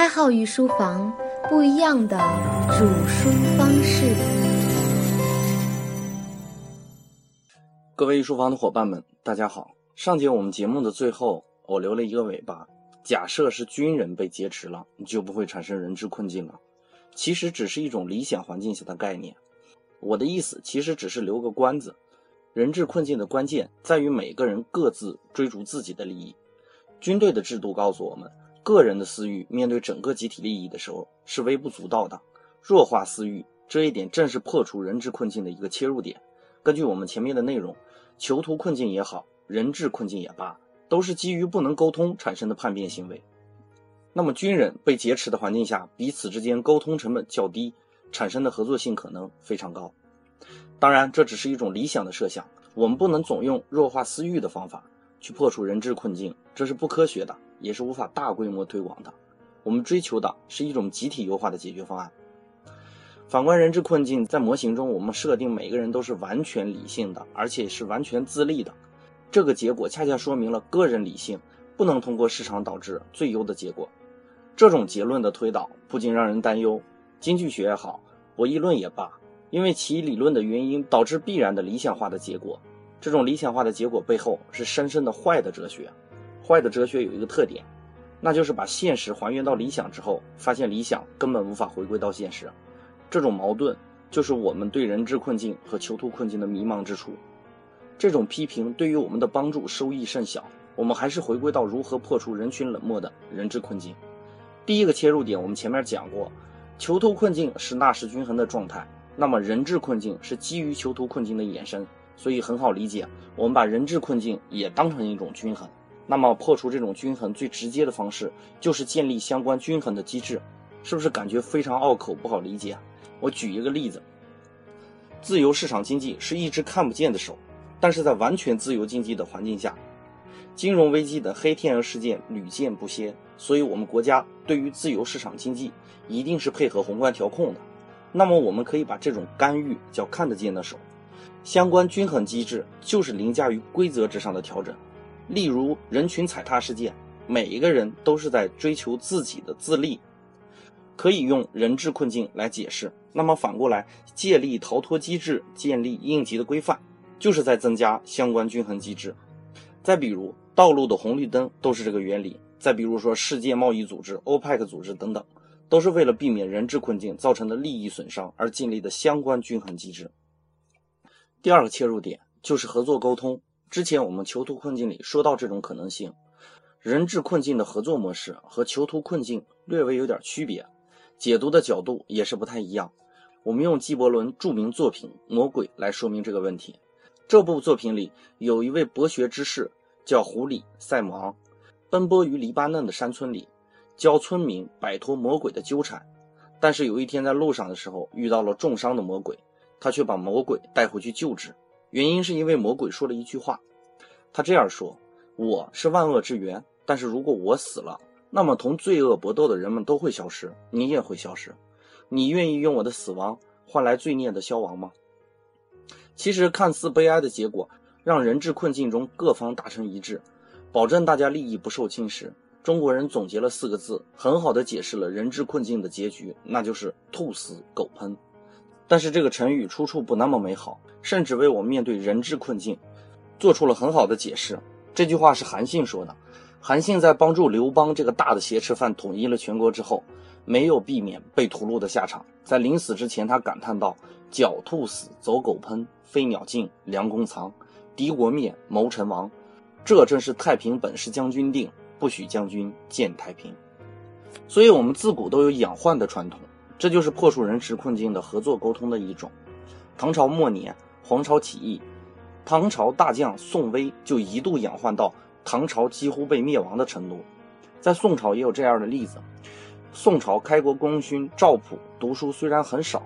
开号与书房不一样的煮书方式。各位书房的伙伴们，大家好。上节我们节目的最后，我留了一个尾巴。假设是军人被劫持了，你就不会产生人质困境了。其实只是一种理想环境下的概念。我的意思其实只是留个关子。人质困境的关键在于每个人各自追逐自己的利益。军队的制度告诉我们，个人的私欲面对整个集体利益的时候是微不足道的。弱化私欲这一点正是破除人质困境的一个切入点。根据我们前面的内容，囚徒困境也好，人质困境也罢，都是基于不能沟通产生的叛变行为。那么，军人被劫持的环境下，彼此之间沟通成本较低，产生的合作性可能非常高。当然，这只是一种理想的设想，我们不能总用弱化私欲的方法去破除人质困境，这是不科学的，也是无法大规模推广的。我们追求的是一种集体优化的解决方案。反观人质困境，在模型中，我们设定每个人都是完全理性的，而且是完全自立的，这个结果恰恰说明了个人理性不能通过市场导致最优的结果。这种结论的推导不禁让人担忧。经济学也好，博弈论也罢，因为其理论的原因导致必然的理想化的结果。这种理想化的结果背后是深深的坏的哲学。坏的哲学有一个特点，那就是把现实还原到理想之后，发现理想根本无法回归到现实。这种矛盾就是我们对人质困境和囚徒困境的迷茫之处。这种批评对于我们的帮助收益甚小。我们还是回归到如何破除人群冷漠的人质困境。第一个切入点，我们前面讲过，囚徒困境是纳什均衡的状态，那么人质困境是基于囚徒困境的衍生，所以很好理解，我们把人质困境也当成一种均衡。那么破除这种均衡最直接的方式就是建立相关均衡的机制，是不是感觉非常拗口不好理解？我举一个例子，自由市场经济是一只看不见的手，但是在完全自由经济的环境下。金融危机的黑天鹅事件屡见不鲜，所以我们国家对于自由市场经济一定是配合宏观调控的。那么，我们可以把这种干预叫看得见的手，相关均衡机制就是凌驾于规则之上的调整。例如人群踩踏事件，每一个人都是在追求自己的自立，可以用人质困境来解释。那么反过来，借力逃脱机制，建立应急的规范，就是在增加相关均衡机制。再比如。道路的红绿灯都是这个原理。再比如说，世界贸易组织、欧佩克组织等等，都是为了避免人质困境造成的利益损伤而建立的相关均衡机制。第二个切入点就是合作沟通。之前我们囚徒困境里说到这种可能性，人质困境的合作模式和囚徒困境略微有点区别，解读的角度也是不太一样。我们用纪伯伦著名作品《魔鬼》来说明这个问题。这部作品里有一位博学之士。叫狐狸赛姆昂，奔波于黎巴嫩的山村里，教村民摆脱魔鬼的纠缠。但是有一天在路上的时候，遇到了重伤的魔鬼，他却把魔鬼带回去救治。原因是因为魔鬼说了一句话，他这样说：“我是万恶之源，但是如果我死了，那么同罪恶搏斗的人们都会消失，你也会消失。你愿意用我的死亡换来罪孽的消亡吗？”其实看似悲哀的结果。让人质困境中各方达成一致，保证大家利益不受侵蚀。中国人总结了四个字，很好的解释了人质困境的结局，那就是“兔死狗烹”。但是这个成语出处不那么美好，甚至为我们面对人质困境做出了很好的解释。这句话是韩信说的。韩信在帮助刘邦这个大的挟持犯统一了全国之后，没有避免被屠戮的下场。在临死之前，他感叹道：“狡兔死，走狗烹；飞鸟尽，良弓藏。”敌国灭，谋臣亡，这正是太平本是将军定，不许将军见太平。所以，我们自古都有养患的传统，这就是破除人质困境的合作沟通的一种。唐朝末年，黄巢起义，唐朝大将宋威就一度仰患到唐朝几乎被灭亡的程度。在宋朝也有这样的例子。宋朝开国功勋赵普读书虽然很少，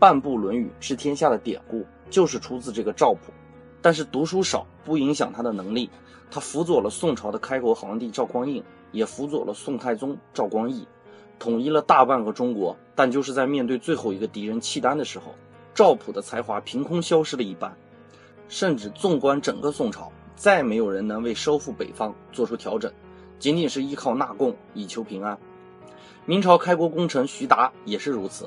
半部《论语》治天下的典故就是出自这个赵普。但是读书少不影响他的能力，他辅佐了宋朝的开国皇帝赵匡胤，也辅佐了宋太宗赵光义，统一了大半个中国。但就是在面对最后一个敌人契丹的时候，赵普的才华凭空消失了一半。甚至纵观整个宋朝，再没有人能为收复北方做出调整，仅仅是依靠纳贡以求平安。明朝开国功臣徐达也是如此，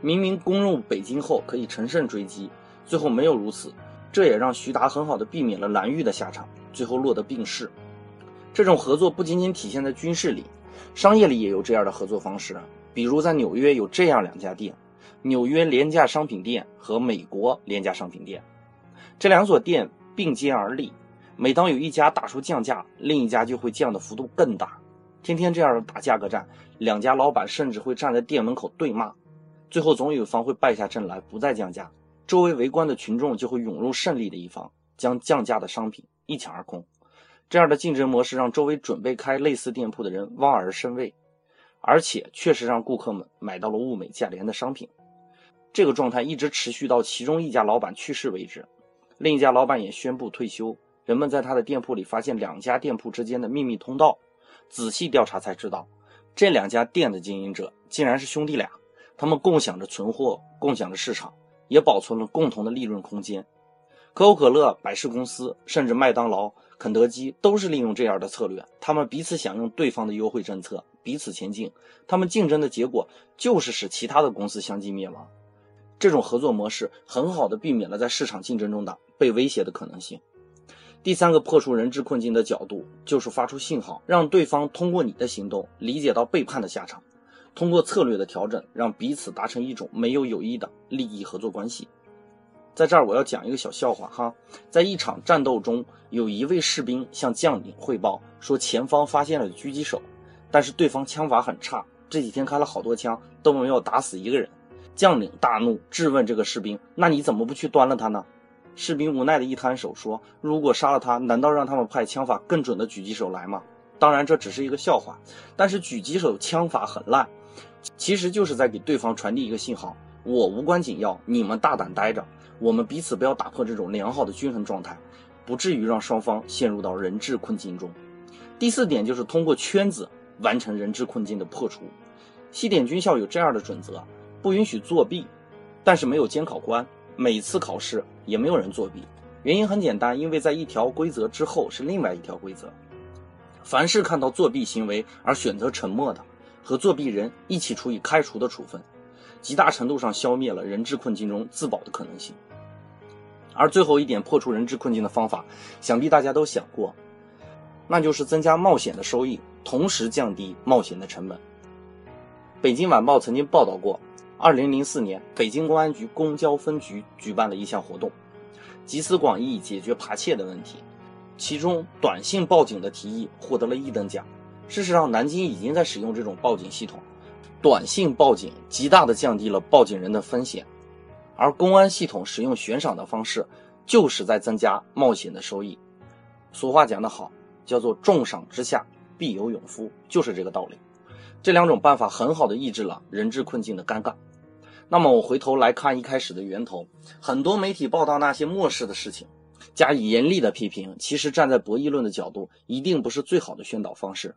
明明攻入北京后可以乘胜追击，最后没有如此，这也让徐达很好的避免了蓝玉的下场，最后落得病逝。这种合作不仅仅体现在军事里，商业里也有这样的合作方式。比如在纽约有这样两家店：纽约廉价商品店和美国廉价商品店。这两所店并肩而立，每当有一家打出降价，另一家就会降的幅度更大。天天这样的打价格战，两家老板甚至会站在店门口对骂，最后总有一方会败下阵来，不再降价，周围围观的群众就会涌入胜利的一方，将降价的商品一抢而空。这样的竞争模式让周围准备开类似店铺的人望而生畏，而且确实让顾客们买到了物美价廉的商品。这个状态一直持续到其中一家老板去世为止，另一家老板也宣布退休。人们在他的店铺里发现两家店铺之间的秘密通道。仔细调查才知道，这两家店的经营者竟然是兄弟俩，他们共享着存货，共享着市场，也保存了共同的利润空间。可口可乐、百事公司，甚至麦当劳、肯德基都是利用这样的策略，他们彼此享用对方的优惠政策，彼此前进。他们竞争的结果就是使其他的公司相继灭亡。这种合作模式很好的避免了在市场竞争中的被威胁的可能性。第三个破除人质困境的角度，就是发出信号，让对方通过你的行动理解到背叛的下场，通过策略的调整，让彼此达成一种没有友谊的利益合作关系。在这儿，我要讲一个小笑话哈。在一场战斗中，有一位士兵向将领汇报说，前方发现了狙击手，但是对方枪法很差，这几天开了好多枪都没有打死一个人。将领大怒，质问这个士兵：“那你怎么不去端了他呢？”士兵无奈的一摊手说：“如果杀了他，难道让他们派枪法更准的狙击手来吗？当然，这只是一个笑话。但是狙击手枪法很烂，其实就是在给对方传递一个信号：我无关紧要，你们大胆待着。我们彼此不要打破这种良好的均衡状态，不至于让双方陷入到人质困境中。第四点就是通过圈子完成人质困境的破除。西点军校有这样的准则：不允许作弊，但是没有监考官。”每次考试也没有人作弊，原因很简单，因为在一条规则之后是另外一条规则。凡是看到作弊行为而选择沉默的，和作弊人一起处以开除的处分，极大程度上消灭了人质困境中自保的可能性。而最后一点破除人质困境的方法，想必大家都想过，那就是增加冒险的收益，同时降低冒险的成本。北京晚报曾经报道过。二零零四年，北京公安局公交分局举办了一项活动，集思广益解决扒窃的问题。其中，短信报警的提议获得了一等奖。事实上，南京已经在使用这种报警系统，短信报警极大的降低了报警人的风险。而公安系统使用悬赏的方式，就是在增加冒险的收益。俗话讲得好，叫做“重赏之下必有勇夫”，就是这个道理。这两种办法很好的抑制了人质困境的尴尬。那么我回头来看一开始的源头，很多媒体报道那些漠视的事情，加以严厉的批评，其实站在博弈论的角度，一定不是最好的宣导方式。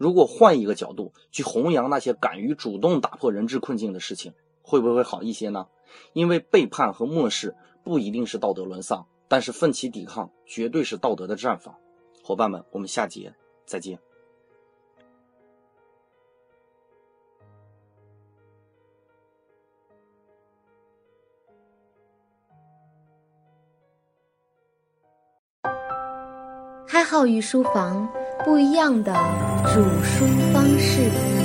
如果换一个角度去弘扬那些敢于主动打破人质困境的事情，会不会好一些呢？因为背叛和漠视不一定是道德沦丧，但是奋起抵抗绝对是道德的绽放。伙伴们，我们下节再见。开号与书房不一样的煮书方式。